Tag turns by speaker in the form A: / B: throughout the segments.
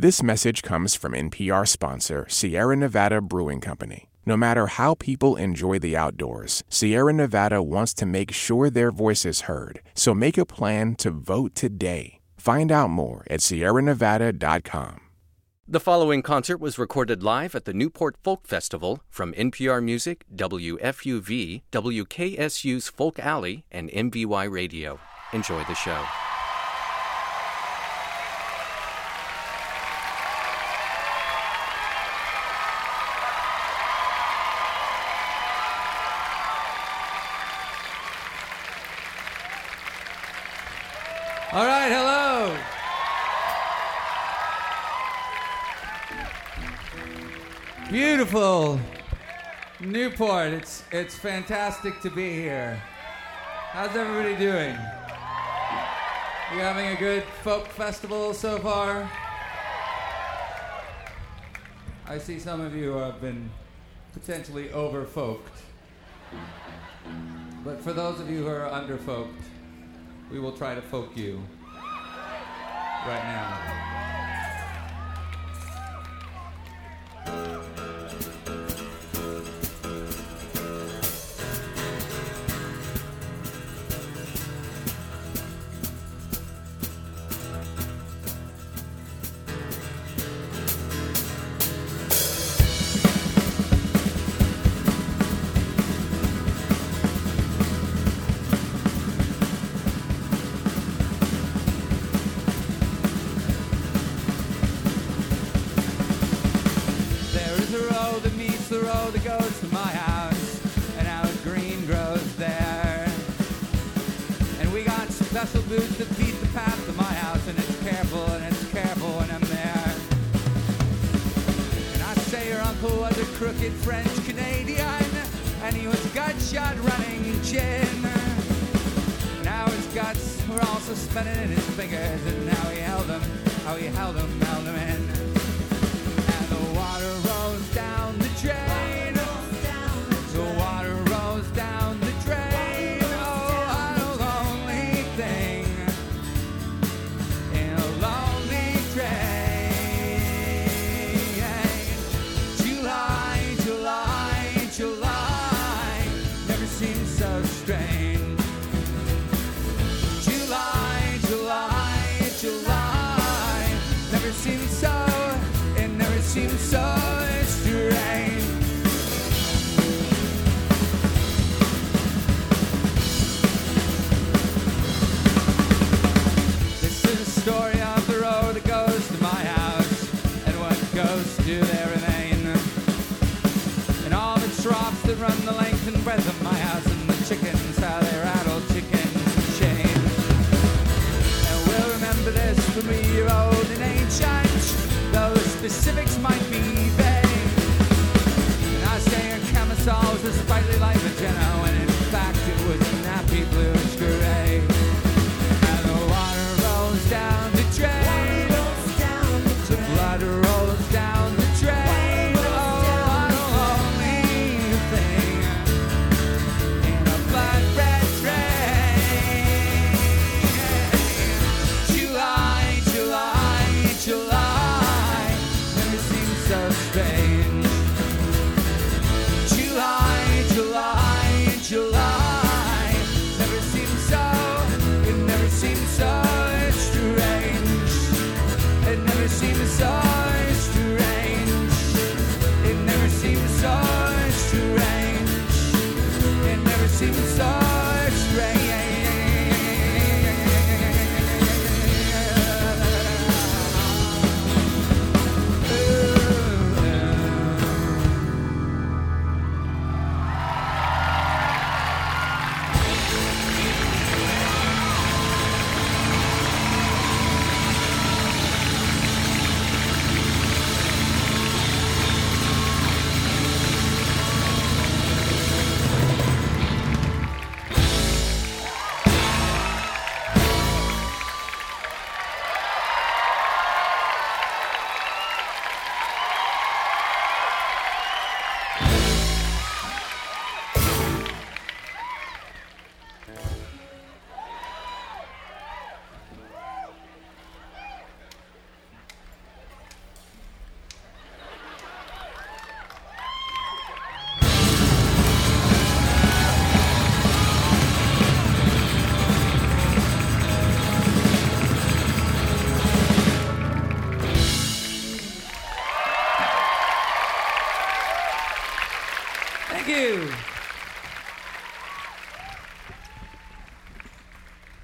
A: This message comes from NPR sponsor Sierra Nevada Brewing Company. No matter how people enjoy the outdoors, Sierra Nevada wants to make sure their voice is heard. So make a plan to vote today. Find out more at sierranevada.com.
B: The following concert was recorded live at the Newport Folk Festival from NPR Music, WFUV, WKSU's Folk Alley, and MVY Radio. Enjoy the show.
C: Beautiful Newport. It's it's fantastic to be here. How's everybody doing? You having a good folk festival so far? I see some of you have been potentially overfolked. But for those of you who are underfolked, we will try to folk you right now. The and breadth of my house, and the chickens, how they rattle chickens and chains. And we'll remember this when we are old and ancient, though the specifics might be vague. And I say a camisole was a sprightly like Magenta, when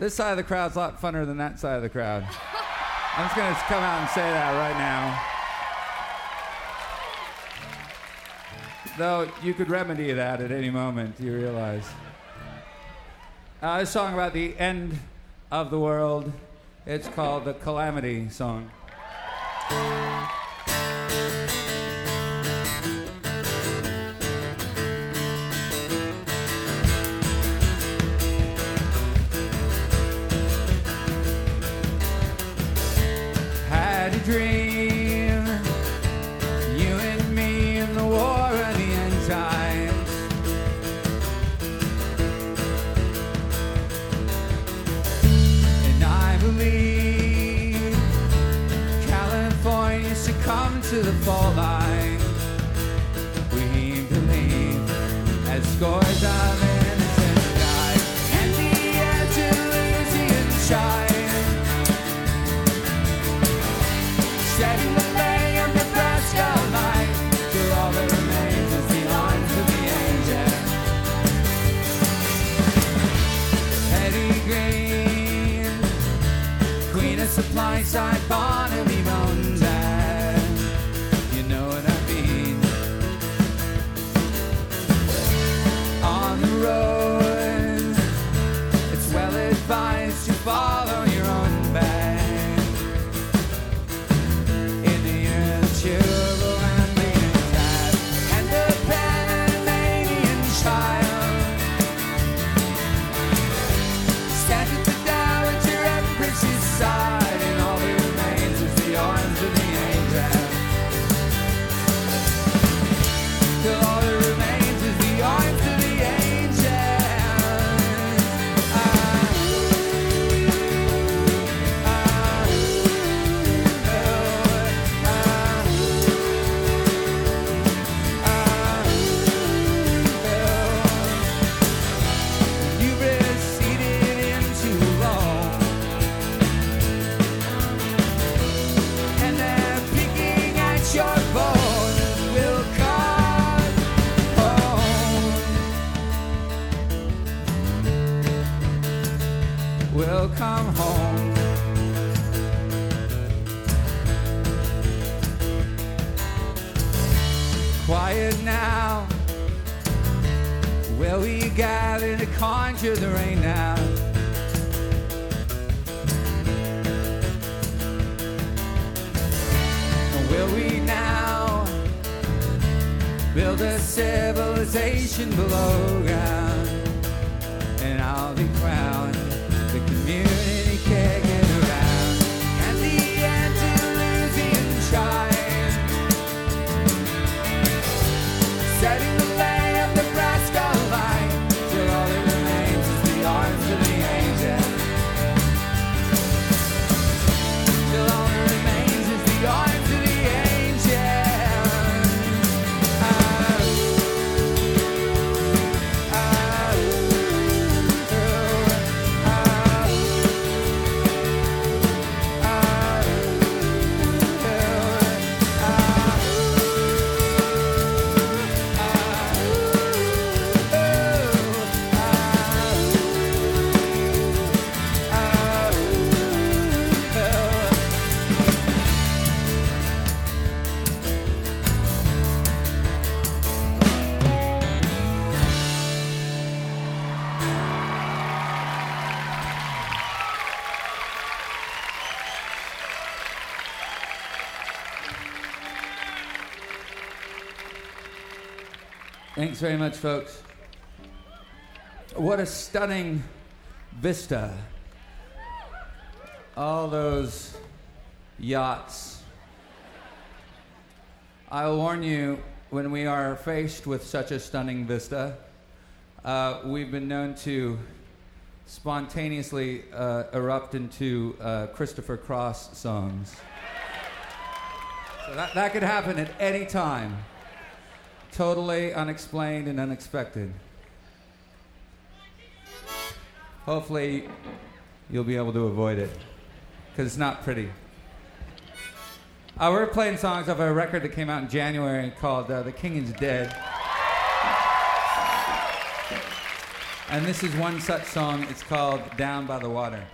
C: This side of the crowd's a lot funner than that side of the crowd. I'm just going to come out and say that right now. Though you could remedy that at any moment, you realize. Uh, a song about the end of the world. It's called the Calamity Song. Thanks very much, folks. What a stunning vista. All those yachts. I'll warn you when we are faced with such a stunning vista, uh, we've been known to spontaneously uh, erupt into uh, Christopher Cross songs. So that, that could happen at any time. Totally unexplained and unexpected. Hopefully, you'll be able to avoid it because it's not pretty. Uh, we're playing songs off a record that came out in January called uh, The King is Dead. And this is one such song. It's called Down by the Water.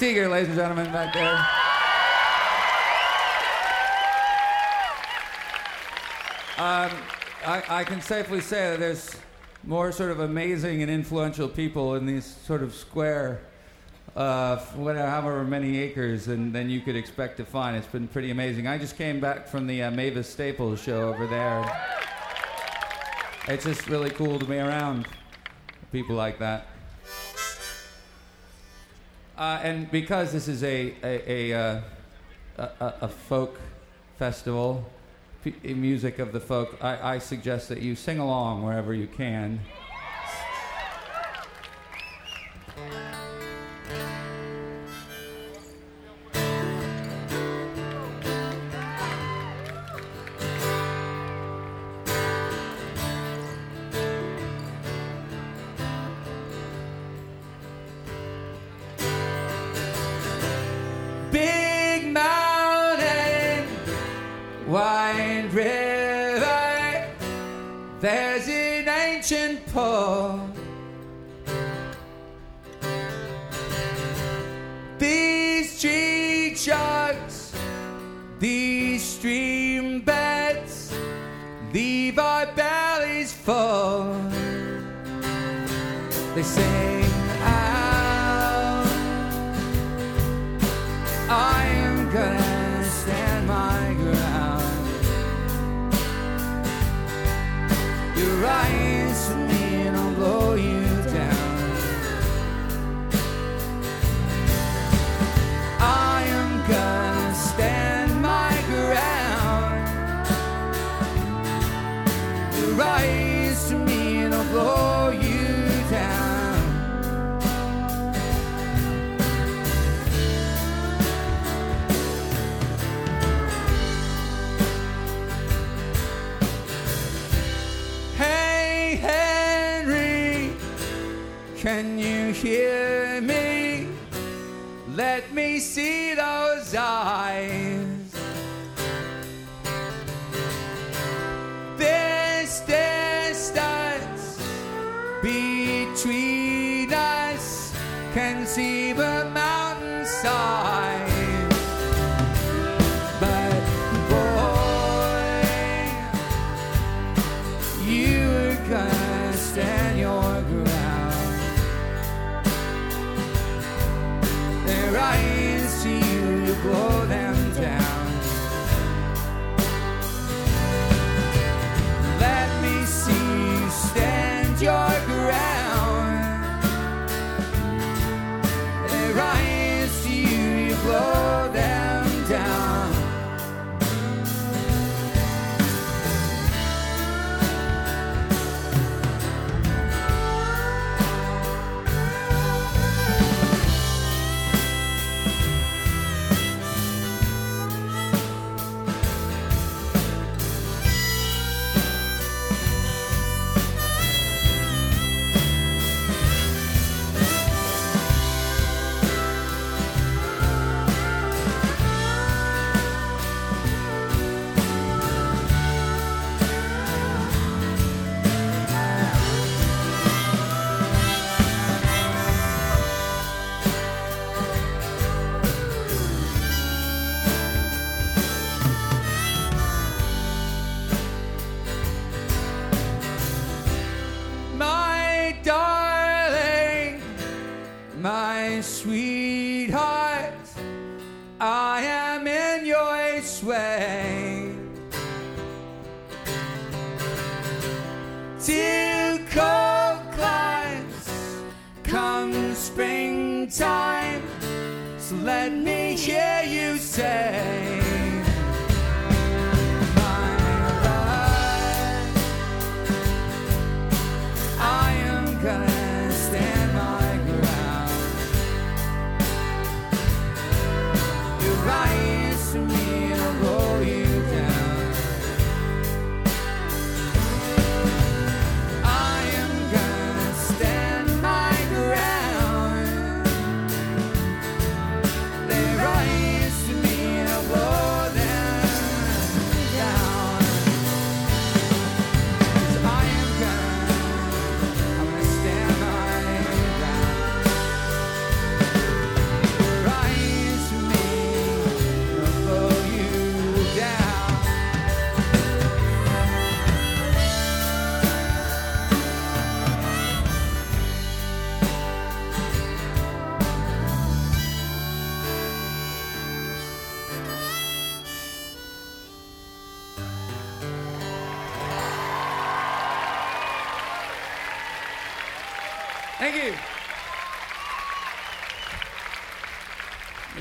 C: Seeger, ladies and gentlemen, back there. Um, I, I, can safely say that there's more sort of amazing and influential people in these sort of square, uh, whatever, however many acres than, than you could expect to find. It's been pretty amazing. I just came back from the uh, Mavis Staples show over there. It's just really cool to be around people like that. Uh, and because this is a a, a, uh, a, a folk festival, music of the folk, I, I suggest that you sing along wherever you can.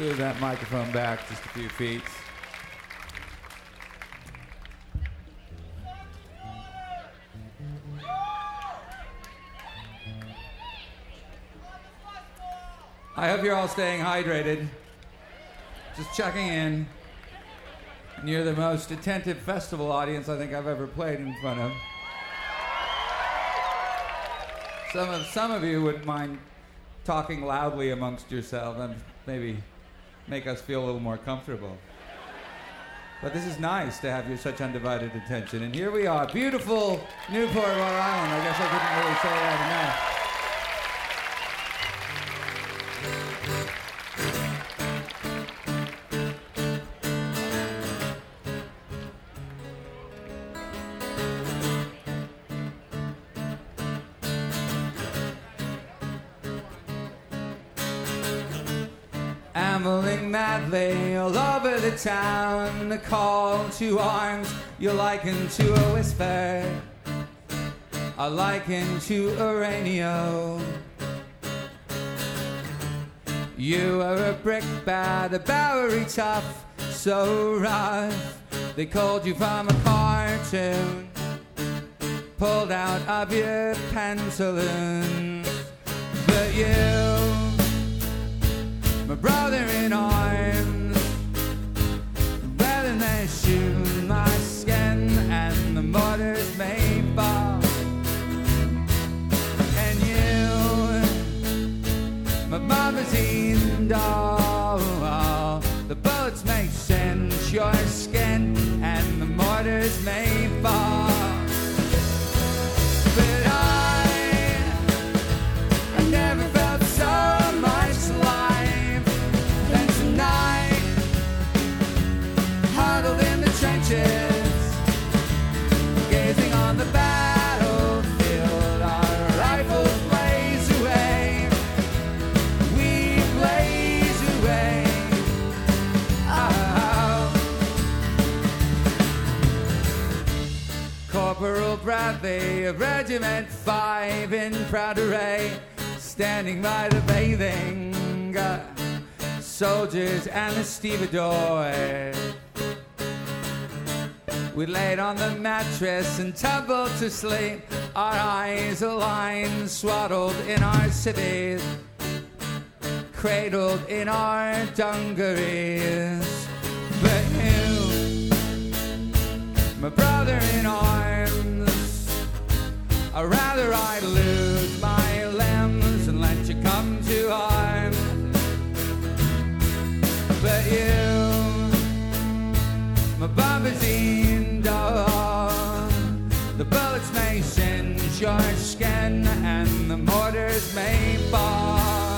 C: move that microphone back just a few feet. I hope you're all staying hydrated. Just checking in. And you're the most attentive festival audience I think I've ever played in front of. Some of some of you wouldn't mind talking loudly amongst yourselves. and maybe make us feel a little more comfortable. But this is nice to have your such undivided attention. And here we are, beautiful Newport, Rhode Island. I guess I didn't really say that enough. The call to arms you liken to a whisper, I liken to a radio. You are a brick bad, a Bowery tough, so rough. They called you from a cartoon, pulled out of your pantaloons, but you my brother in arms. My skin and the mortars may fall. And you, my doll, the bullets may your skin and the mortars may fall. Bradley of Regiment 5 in proud array, standing by the bathing uh, soldiers and the stevedore. We laid on the mattress and tumbled to sleep, our eyes aligned, swaddled in our cities, cradled in our dungarees. But you, my brother in arms. Rather I'd lose my limbs and let you come to harm. But you, my bombazine dog, the bullets may singe your skin and the mortars may fall.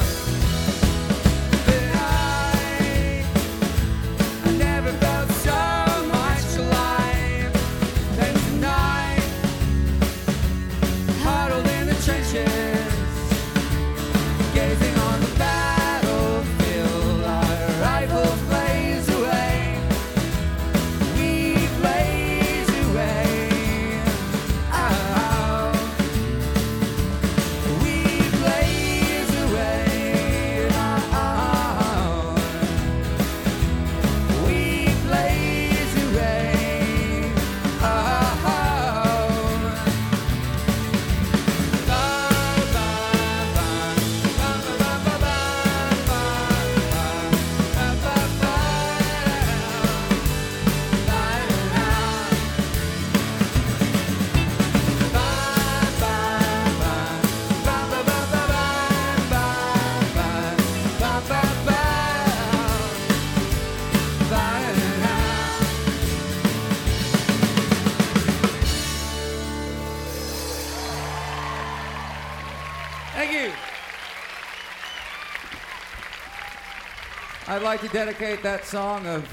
C: I'd like to dedicate that song of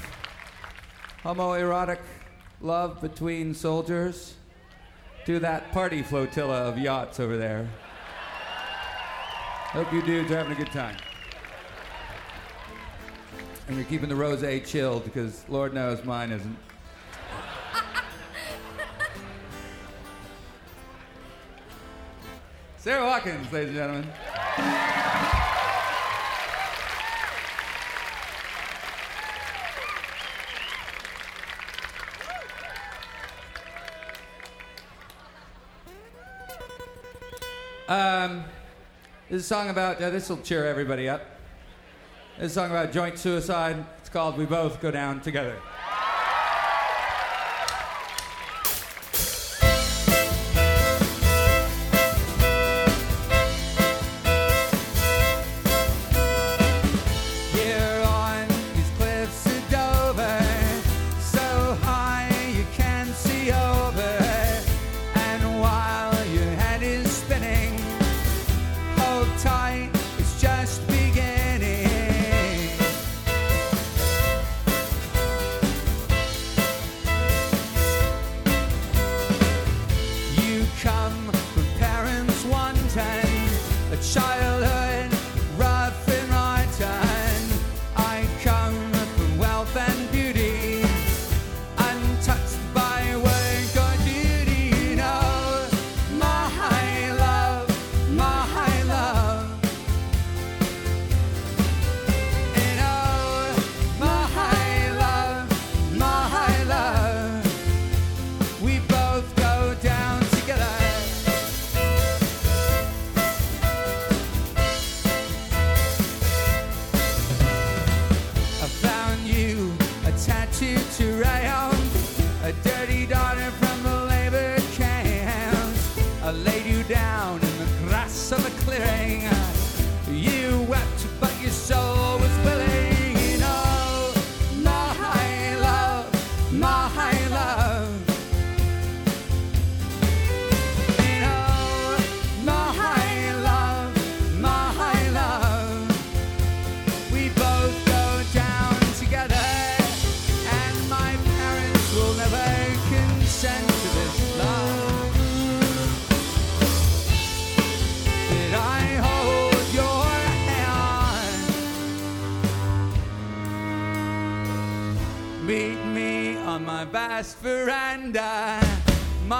C: homoerotic love between soldiers to that party flotilla of yachts over there. Hope you dudes are having a good time. And you're keeping the rose chilled because Lord knows mine isn't. Sara Watkins, ladies and gentlemen. Um, this is a song about, uh, this will cheer everybody up. This is a song about joint suicide. It's called We Both Go Down Together.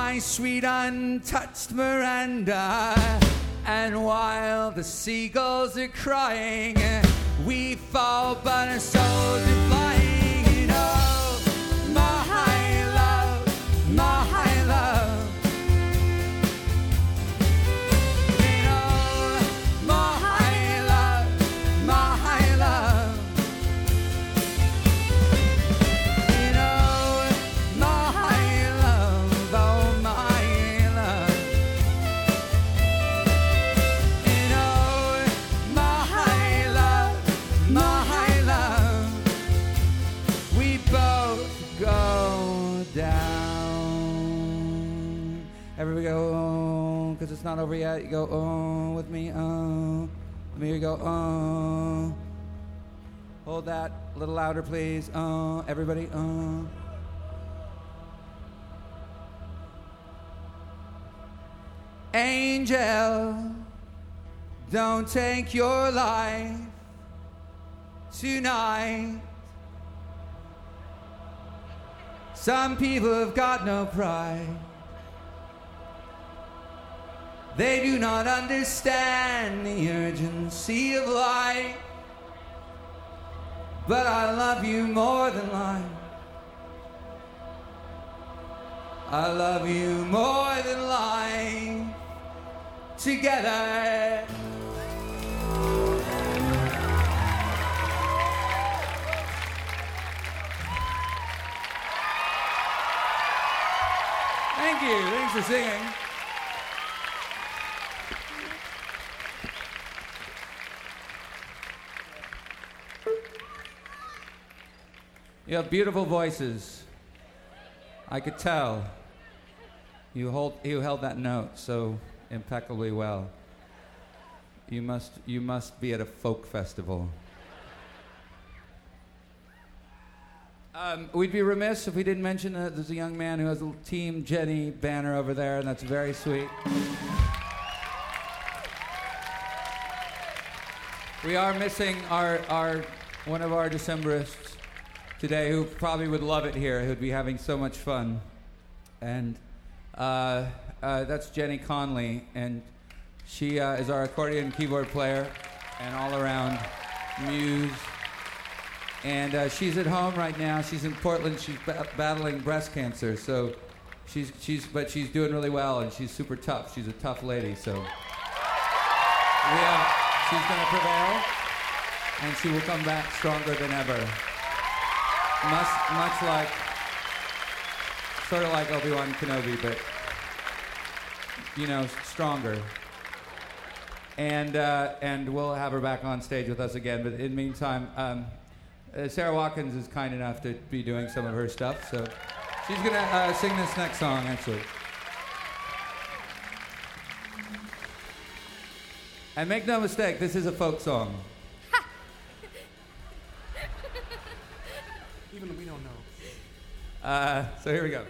C: My sweet untouched Miranda. And while the seagulls are crying, over. You go, oh, with me, uh, oh. Let me go, oh. Hold that a little louder, please. Oh, everybody, oh. Angel, don't take your life tonight. Some people have got no pride. They do not understand the urgency of life. But I love you more than life. I love you more than life. Together. Thank you. Thanks for singing. You have beautiful voices. I could tell. You hold you held that note so impeccably well. You must you must be at a folk festival. Um, we'd be remiss if we didn't mention that there's a young man who has a Team Jenny banner over there, and that's very sweet. We are missing our, our one of our Decemberists today who probably would love it here, who'd be having so much fun. And uh, uh, that's Jenny Conlee, and she uh, is our accordion keyboard player and all around muse. And uh, she's at home right now. She's in Portland. She's ba- battling breast cancer, so she's she's but she's doing really well, and she's super tough. She's a tough lady, so we have. She's going to prevail, and she will come back stronger than ever. Much, much like, sort of like Obi Wan Kenobi, but you know, stronger. And uh, and we'll have her back on stage with us again. But in the meantime, um, uh, Sara Watkins is kind enough to be doing some of her stuff, so she's gonna uh, sing this next song actually. And make no mistake, this is a folk song. Uh, so here we go.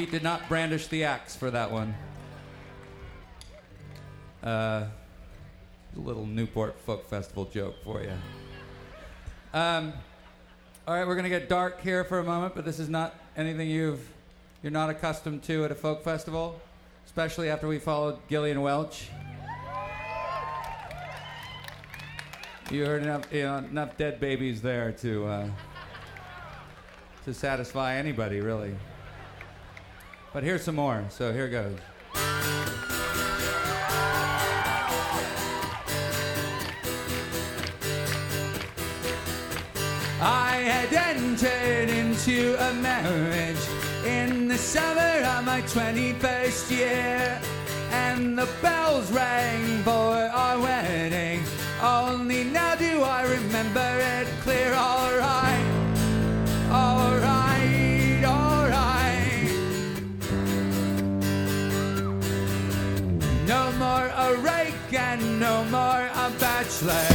C: Pete did not brandish the axe for that one. Uh, a little Newport Folk Festival joke for you. Um, All right, we're gonna get dark here for a moment, but this is not anything you've you're not accustomed to at a folk festival, especially after we followed Gillian Welch. You heard enough, you know, enough dead babies there to uh, to satisfy anybody, really. But here's some more. So here goes. I had entered into a marriage in the summer of my 21st year, and the bells rang for our wedding. Only now do I remember a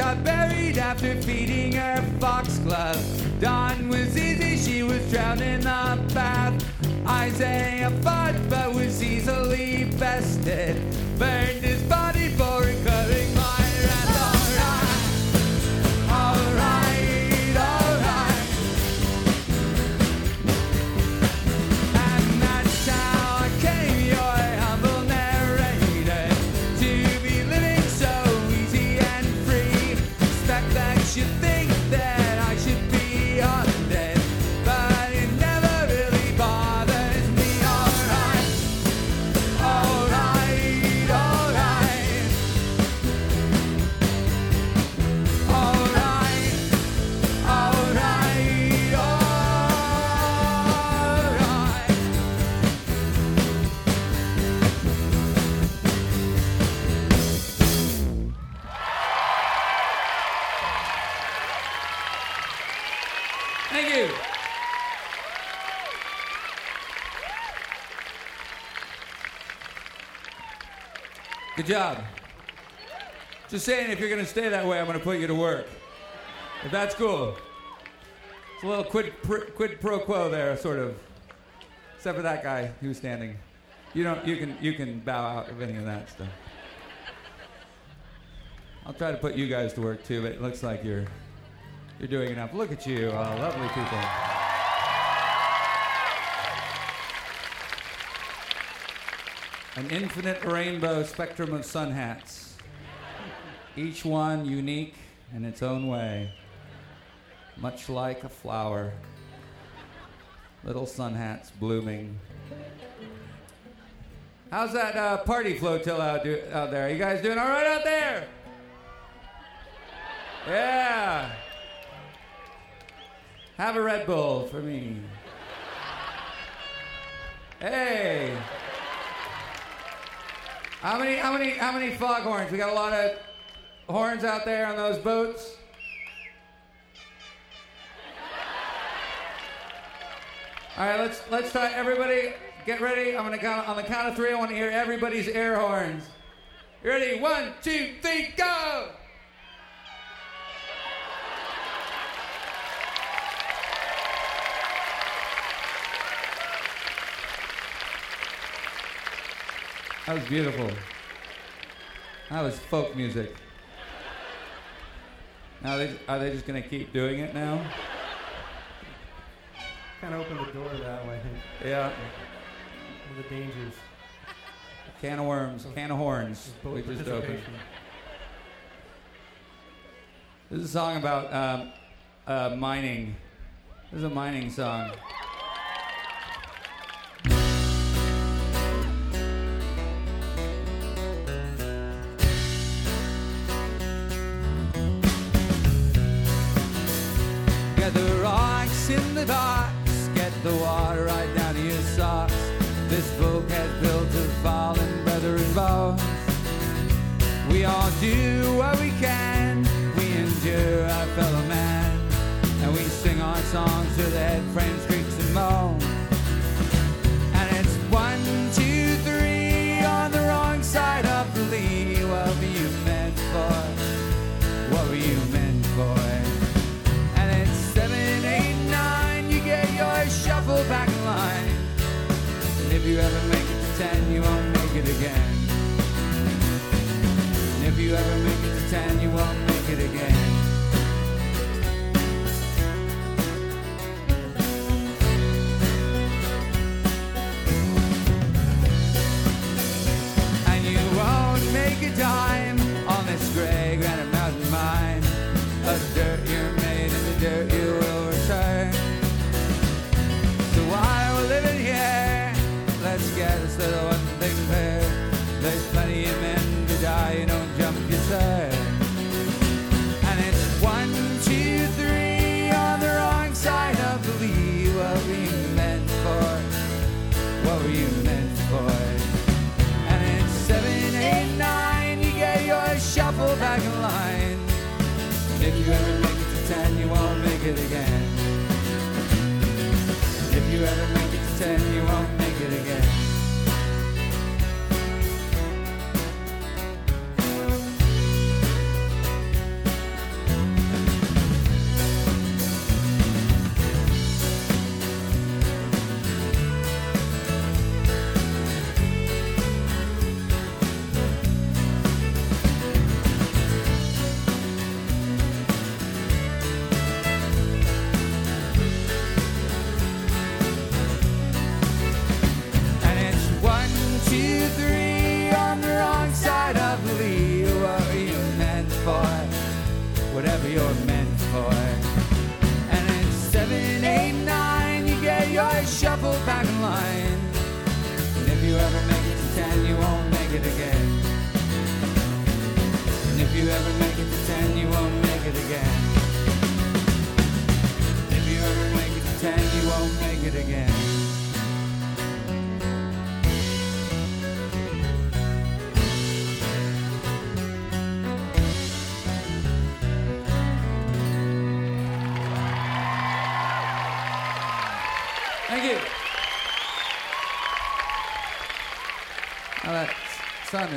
C: Are buried after feeding her foxglove. Dawn was easy, she was drowned in the bath. Isaiah fought but was easily bested. Burned his job. Just saying, if you're going to stay that way, I'm going to put you to work. If that's cool. It's a little quid, pr- quid pro quo there, sort of. Except for that guy who's standing. You don't. You can. You can bow out of any of that stuff. I'll try to put you guys to work too, but it looks like you're you're doing enough. Look at you, uh, lovely people. An infinite rainbow spectrum of sun hats, each one unique in its own way, much like a flower. Little sun hats blooming. How's that uh, party flotil out, do- out there? You guys doing all right out there? Yeah. Have a Red Bull for me. Hey. How many, how many, how many foghorns? We got a lot of horns out there on those boats. All right, let's let's try. Everybody, get ready. I'm gonna count on the count of three. I want to hear everybody's air horns. You ready? One, two, three, go! That was beautiful. That was folk music. Now they, are they just gonna keep doing it now?
D: Kind of opened the door that way.
C: Yeah.
D: One of the dangers.
C: Can of worms, can of horns. We just opened. This is a song about um, uh, mining. This is a mining song. Do what we can, we endure our fellow man, and we sing our songs to the head you ever make it to ten, you won't make it again. And you won't make a dime on this gray granite mountain mine. Of the dirt you're made and the dirt you will return. So while we're living here, let's get us little it again.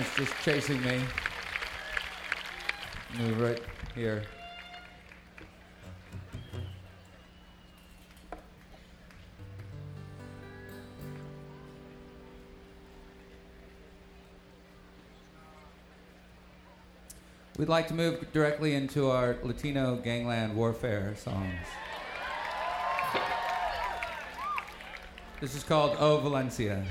C: Is just chasing me. Move right here. We'd like to move directly into our Latino gangland warfare songs. This is called O Valencia.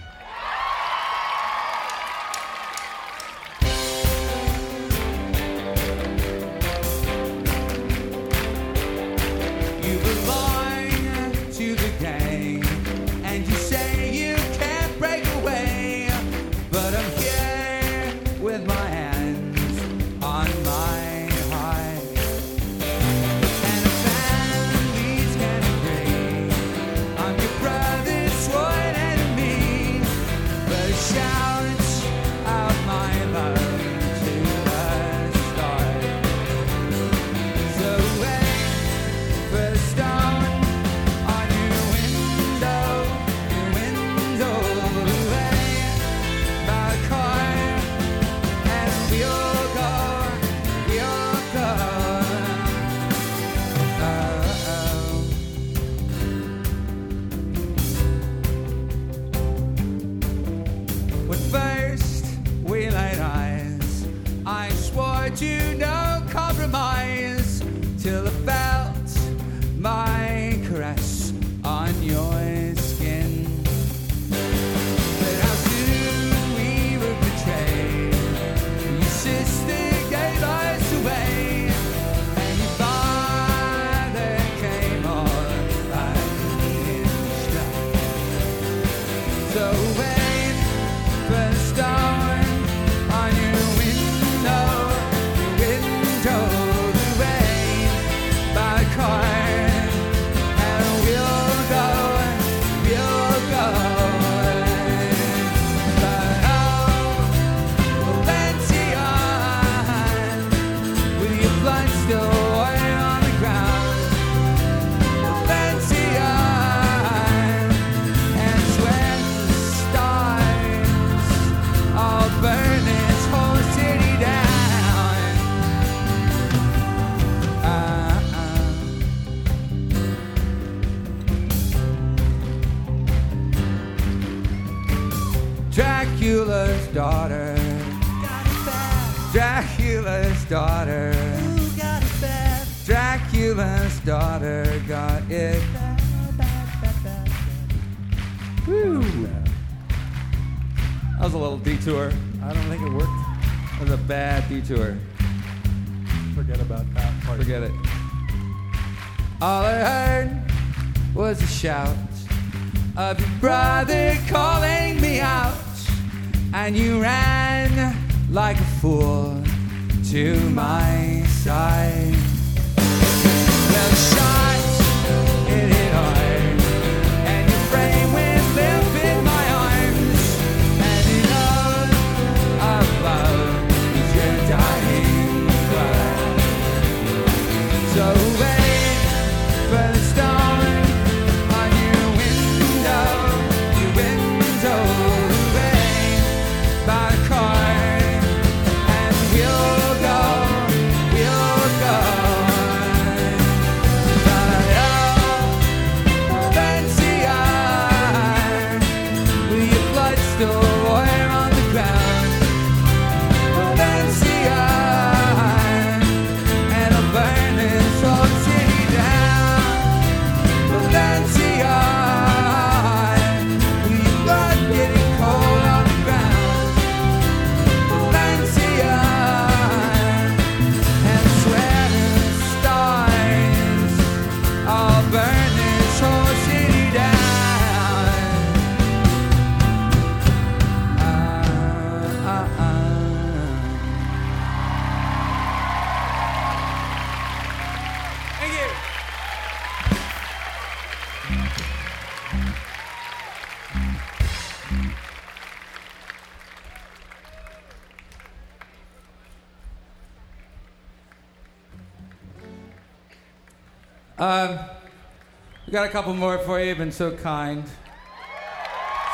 C: Got a couple more for you. You've been so kind,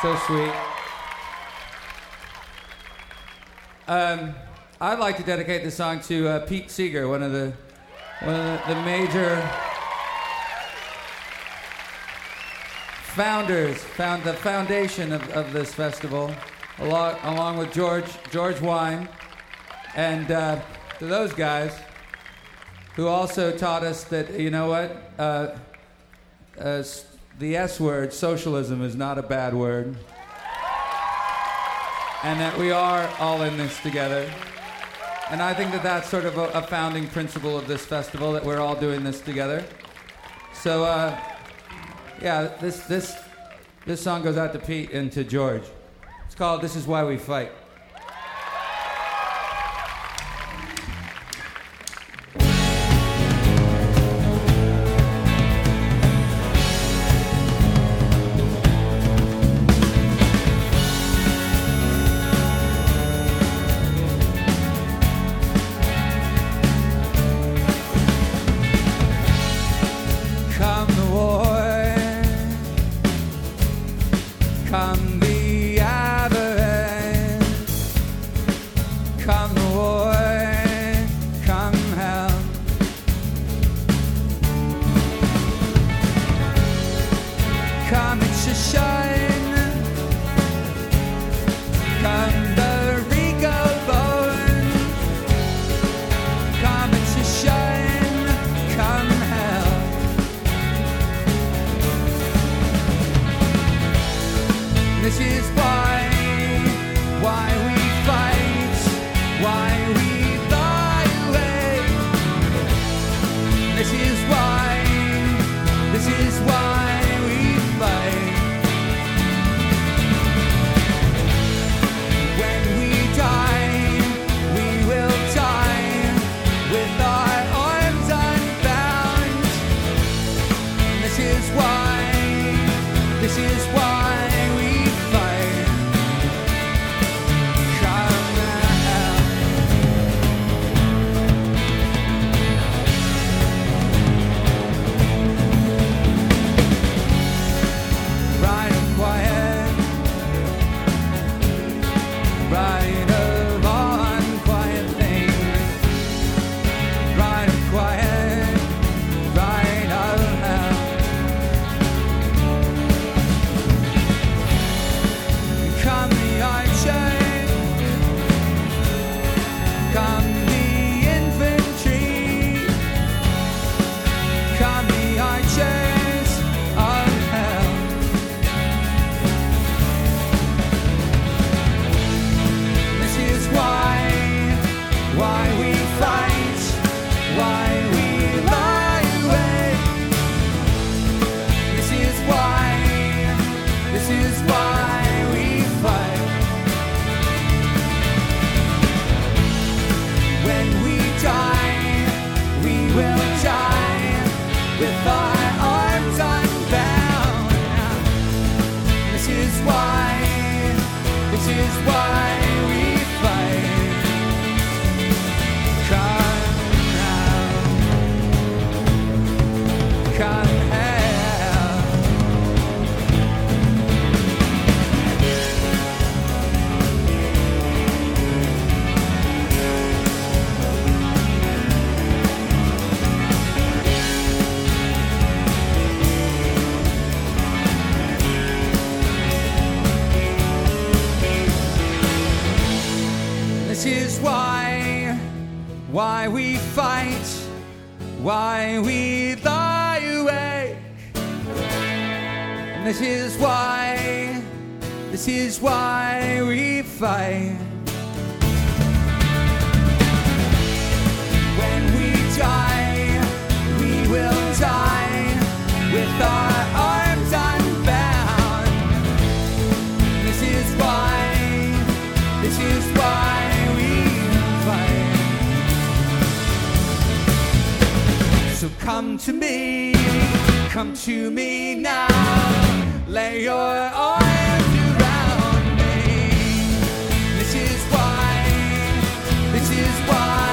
C: so sweet. Um, I'd like to dedicate this song to uh, Pete Seeger, one of the one of the, the major founders, found the foundation of, of this festival, along, along with George George Wein, and uh, to those guys who also taught us that you know what, uh, uh, the S word, socialism, is not a bad word, and that we are all in this together. And I think that that's sort of a, a founding principle of this festival that we're all doing this together. So, uh, yeah, this this this song goes out to Pete and to George. It's called "This Is Why We Fight." Why we fight, why we lie awake. And this is why, this is why we fight. When we die, we will die with our So come to me, come to me now. Lay your arms around me. This is why, this is why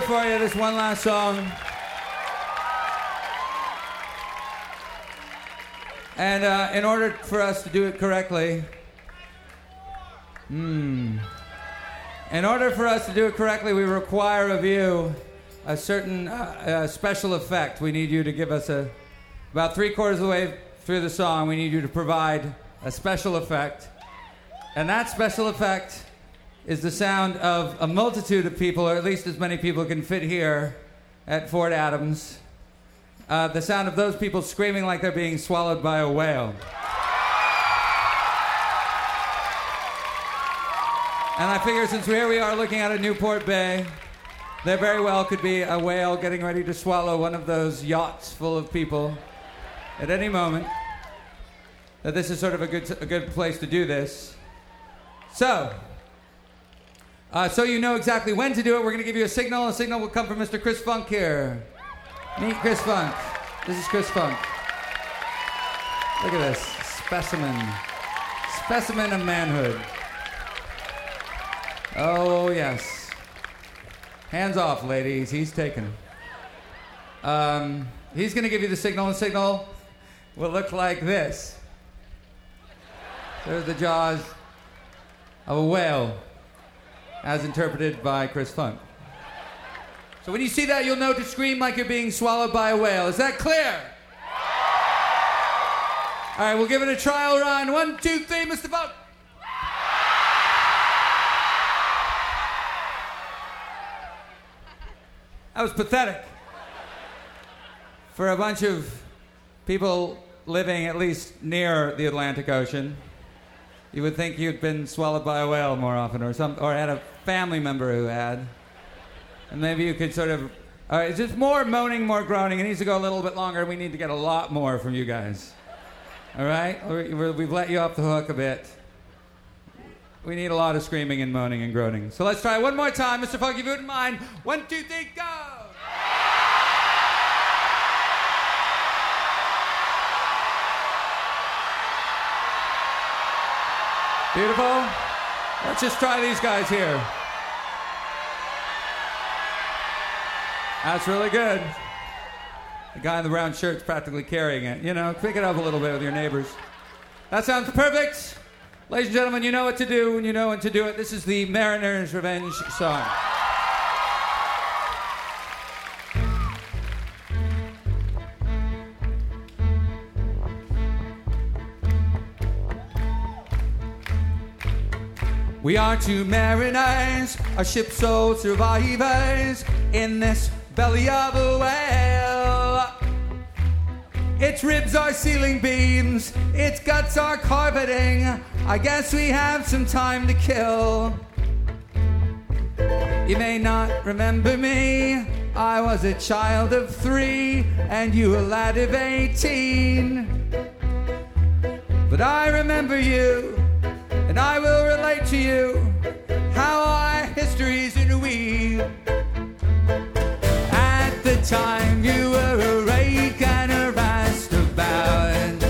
C: for you. This one last song. And uh, in order for us to do it correctly, hmm, in order for us to do it correctly, we require of you a certain uh, uh, special effect. We need you to give us a about three quarters of the way through the song. We need you to provide a special effect, and that special effect is the sound of a multitude of people, or at least as many people can fit here at Fort Adams. Uh, the sound of those people screaming like they're being swallowed by a whale. And I figure since here we are looking out at Newport Bay, there very well could be a whale getting ready to swallow one of those yachts full of people at any moment. That this is sort of a good, a good place to do this. So, uh, so you know exactly when to do it, we're going to give you a signal. And A signal will come from Mr. Chris Funk here. Meet Chris Funk. This is Chris Funk. Look at this specimen, specimen of manhood. Oh yes. Hands off, ladies. He's taken. Um, he's going to give you the signal. And the signal will look like this. There's the jaws of a whale as interpreted by Chris Funk. So when you see that, you'll know to scream like you're being swallowed by a whale. Is that clear? All right, we'll give it a trial run. One, two, three, Mr. Funk. That was pathetic. For a bunch of people living at least near the Atlantic Ocean, you would think you'd been swallowed by a whale more often, or some, or had a family member who had, and maybe you could sort of. All right, it's just more moaning, more groaning. It needs to go a little bit longer. We need to get a lot more from you guys. All right, we've let you off the hook a bit. We need a lot of screaming and moaning and groaning. So let's try one more time, Mr. Funky wouldn't mind, one, two, three, go. Beautiful. Let's just try these guys here. That's really good. The guy in the brown shirt's practically carrying it. You know, pick it up a little bit with your neighbors. That sounds perfect. Ladies and gentlemen, you know what to do when you know when to do it. This is the Mariner's Revenge song. We are two mariners, our ship's sole survivors in this belly of a whale. Its ribs are ceiling beams, its guts are carpeting. I guess we have some time to kill. You may not remember me. I was a child of three, and you a lad of eighteen. But I remember you, and I will relate to you how our histories interweave. At the time, you were a rake and a rastabout,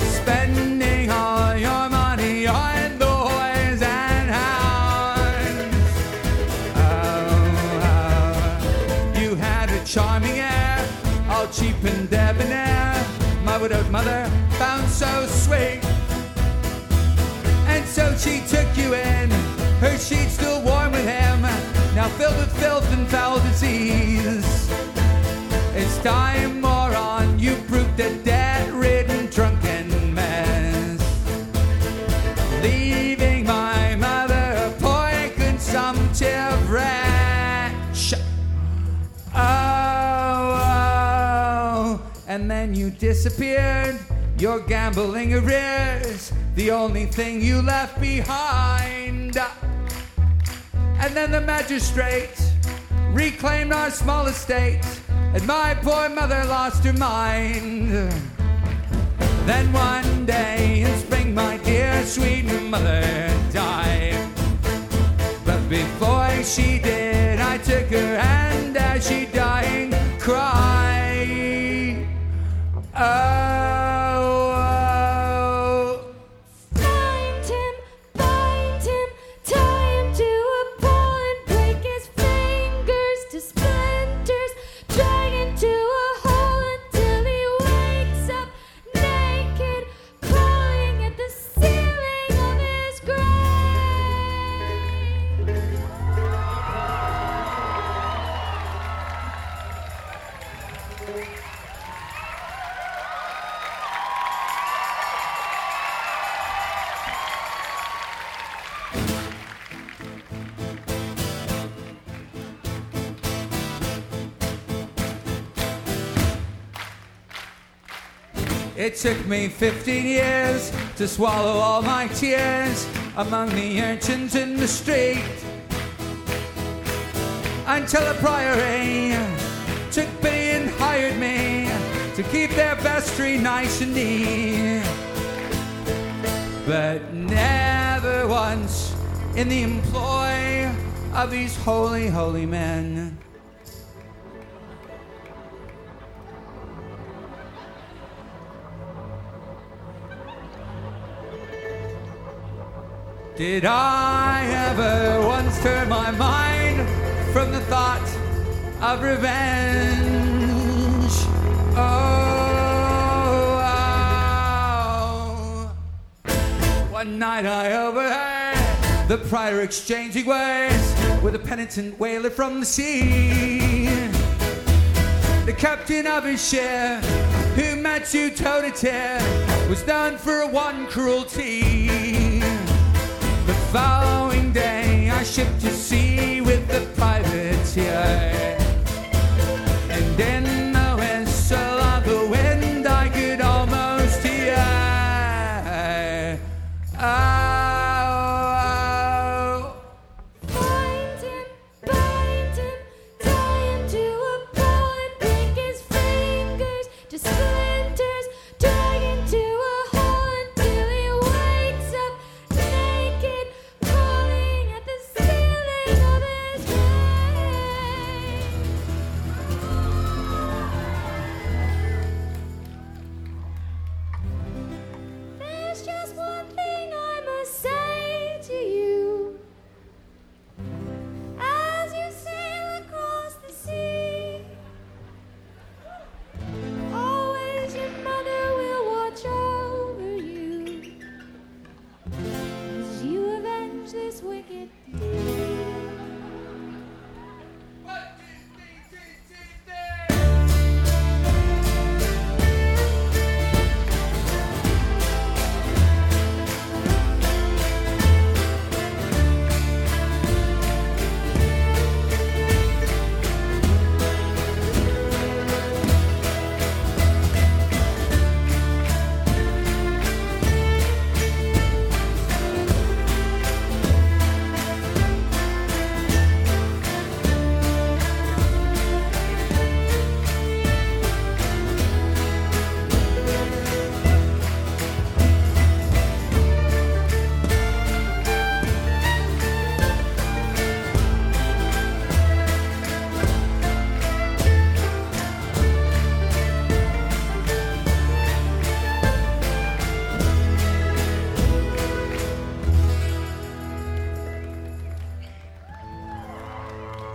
C: spending all your money on boys and hounds. Oh, oh. you had a charming air, all cheap and debonair. My widowed mother found so sweet. She took you in, her sheets still warm with him, now filled with filth and foul disease. It's time, moron, you proved a debt-ridden, drunken mess. Leaving my mother a poor, consumptive wretch. Oh, oh, and then you disappeared. Your gambling arrears, the only thing you left behind. And then the magistrate reclaimed our small estate, and my poor mother lost her mind. Then one day in spring, my dear sweet mother died. But before she did, I took her hand as she dying cried. Oh. It took me 15 years to swallow all my tears among the urchins in the street. Until a priory took pity and hired me to keep their vestry nice and neat. But never once in the employ of these holy, holy men. Did I ever once turn my mind from the thought of revenge? Oh, oh. one night I overheard the prior exchanging words with a penitent whaler from the sea. The captain of his ship, who met you toe to toe, was known for one cruelty. The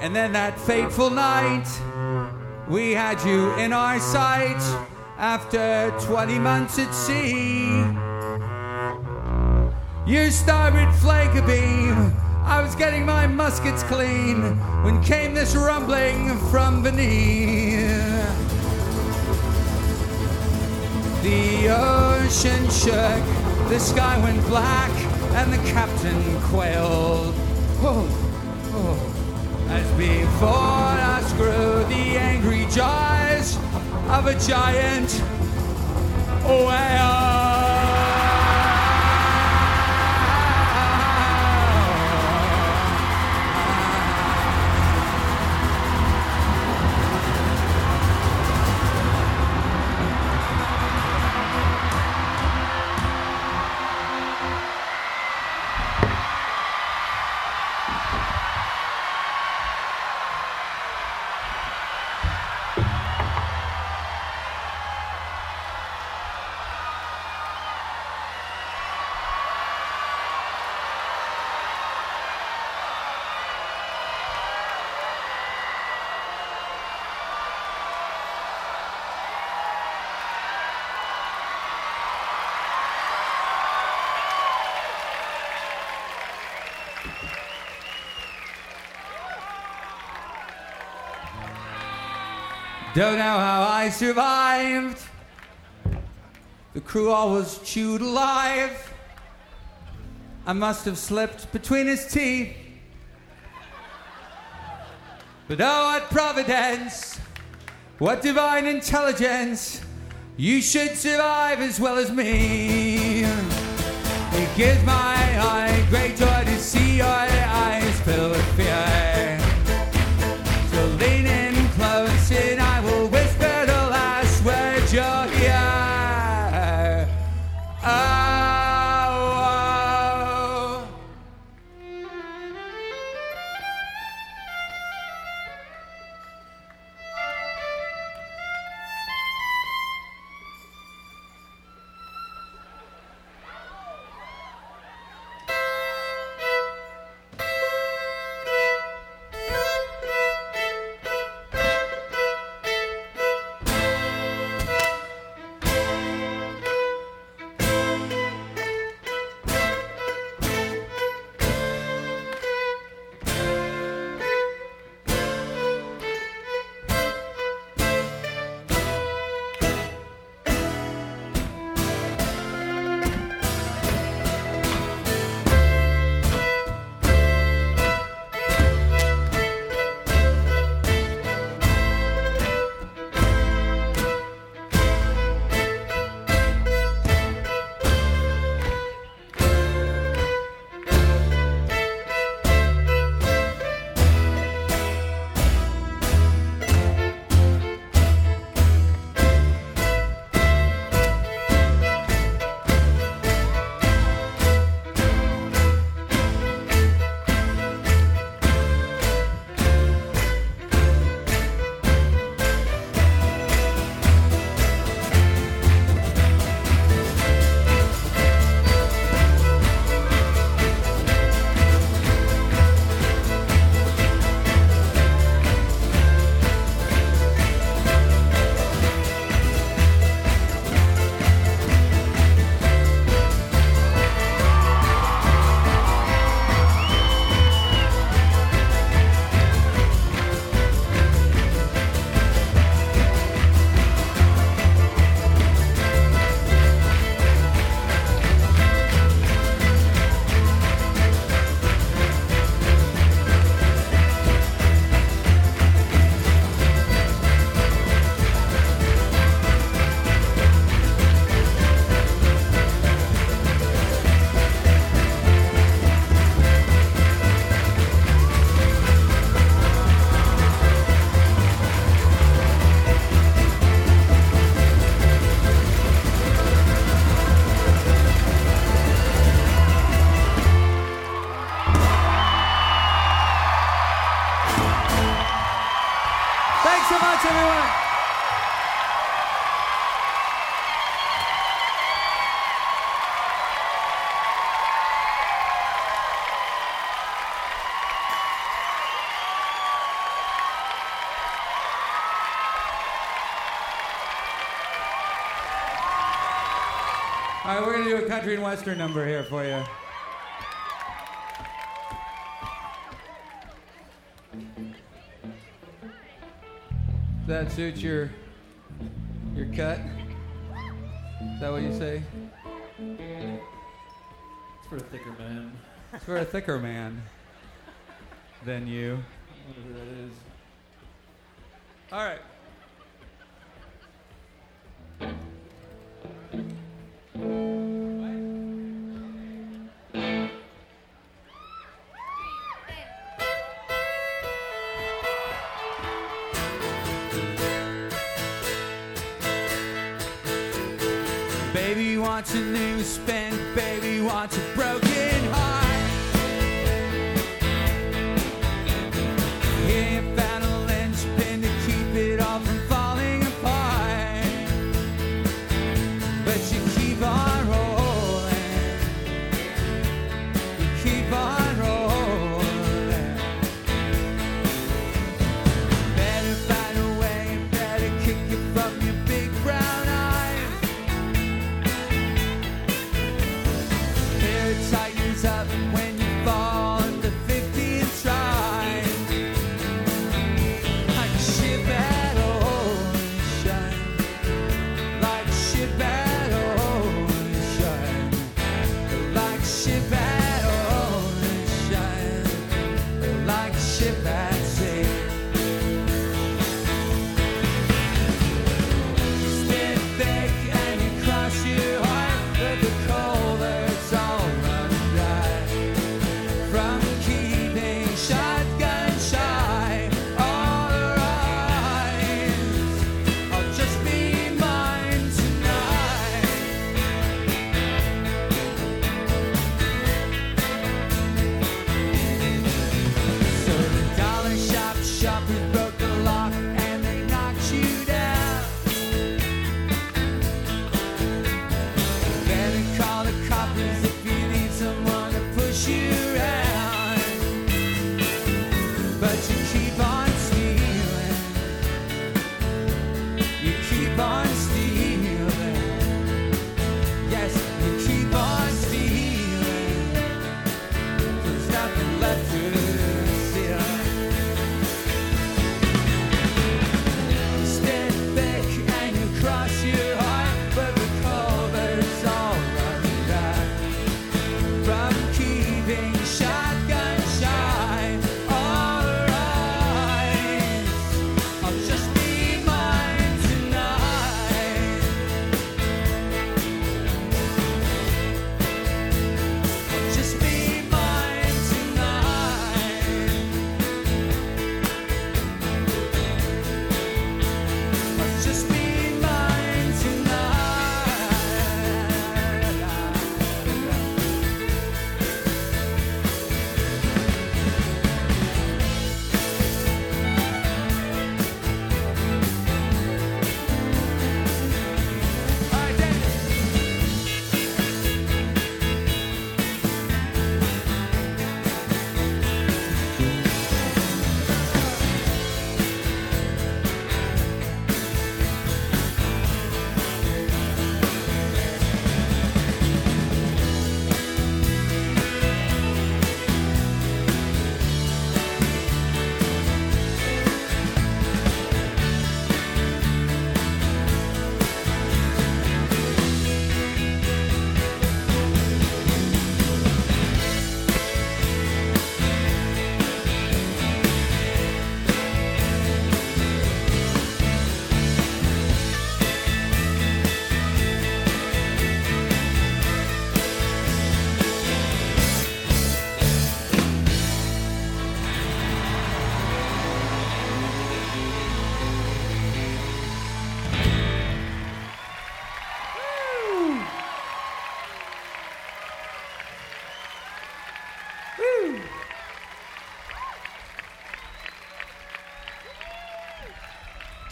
C: And then that fateful night, we had you in our sight. after 20 months at sea. You starboard flank abeam. I was getting my muskets clean when came this rumbling from beneath. The ocean shook, the sky went black, and the captain quailed. Oh, oh. As before us grew the angry jaws of a giant whale. Don't know how I survived. The crew all was chewed alive. I must have slipped between his teeth. But oh, what providence! What divine intelligence! You should survive as well as me. It gives my heart great joy to see your country and western number here for you. Does that suit your your cut? Is that what you say?
D: It's for a thicker man.
C: It's for a thicker man than you.
D: Whatever that is.
C: All right. Around.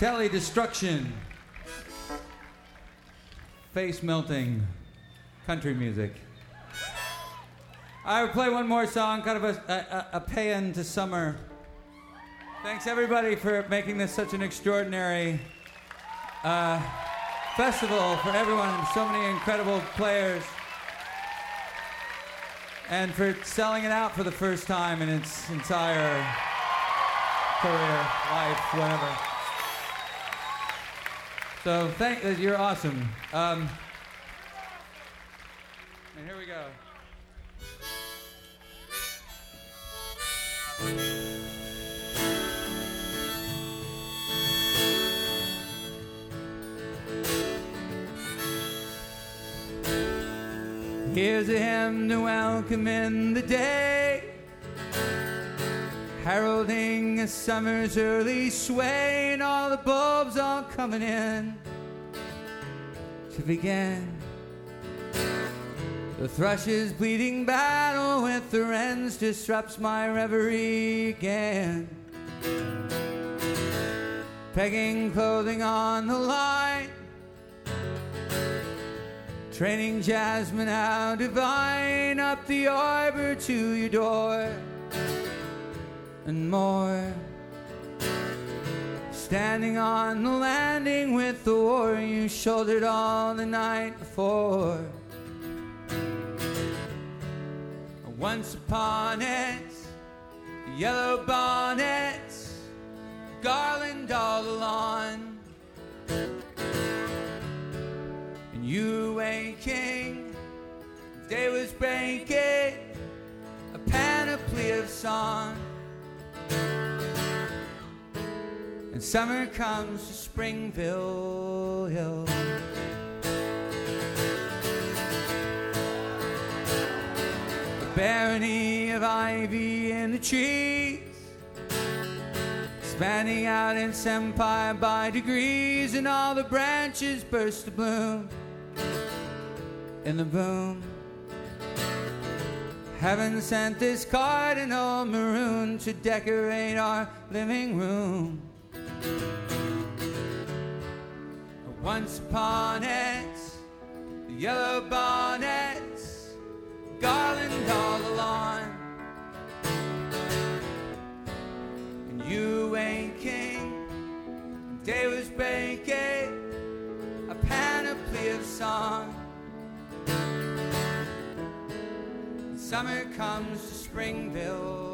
C: Telly destruction. Face melting. Country music. I will play one more song, kind of a, a, a paean to summer. Thanks everybody for making this such an extraordinary uh, festival for everyone, so many incredible players, and for selling it out for the first time in its entire career, life, whatever. So thank uh, you're awesome. Um, and here we go. Here's a hymn to welcome in the day, heralding a summer's early sway, and all the bulbs all coming in to begin. The thrush's bleeding battle with the wrens disrupts my reverie again. Pegging clothing on the line. Training jasmine how divine up the arbor to your door and more. Standing on the landing with the war you shouldered all the night before. Once upon it, yellow bonnets, garland all lawn. And you waking, day was breaking, a panoply of song. And summer comes to Springville Hill. A barony of ivy in the trees, spanning out its empire by degrees, and all the branches burst to bloom in the boom. Heaven sent this cardinal maroon to decorate our living room. Once upon it, the yellow bonnets, garland all lawn. And you waking, and day was breaking, a panoply of song. Summer comes to Springville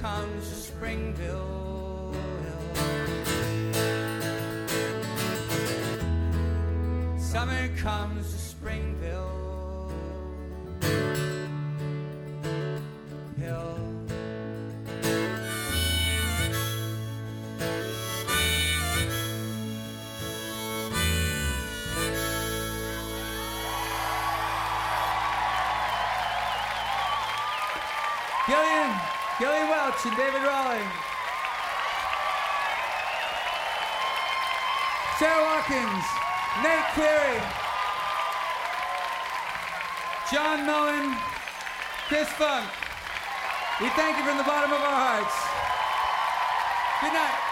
C: comes to Springville. Summer comes David Rawlings. Sara Watkins, Nate Query, John Moen, Chris Funk. We thank you from the bottom of our hearts. Good night.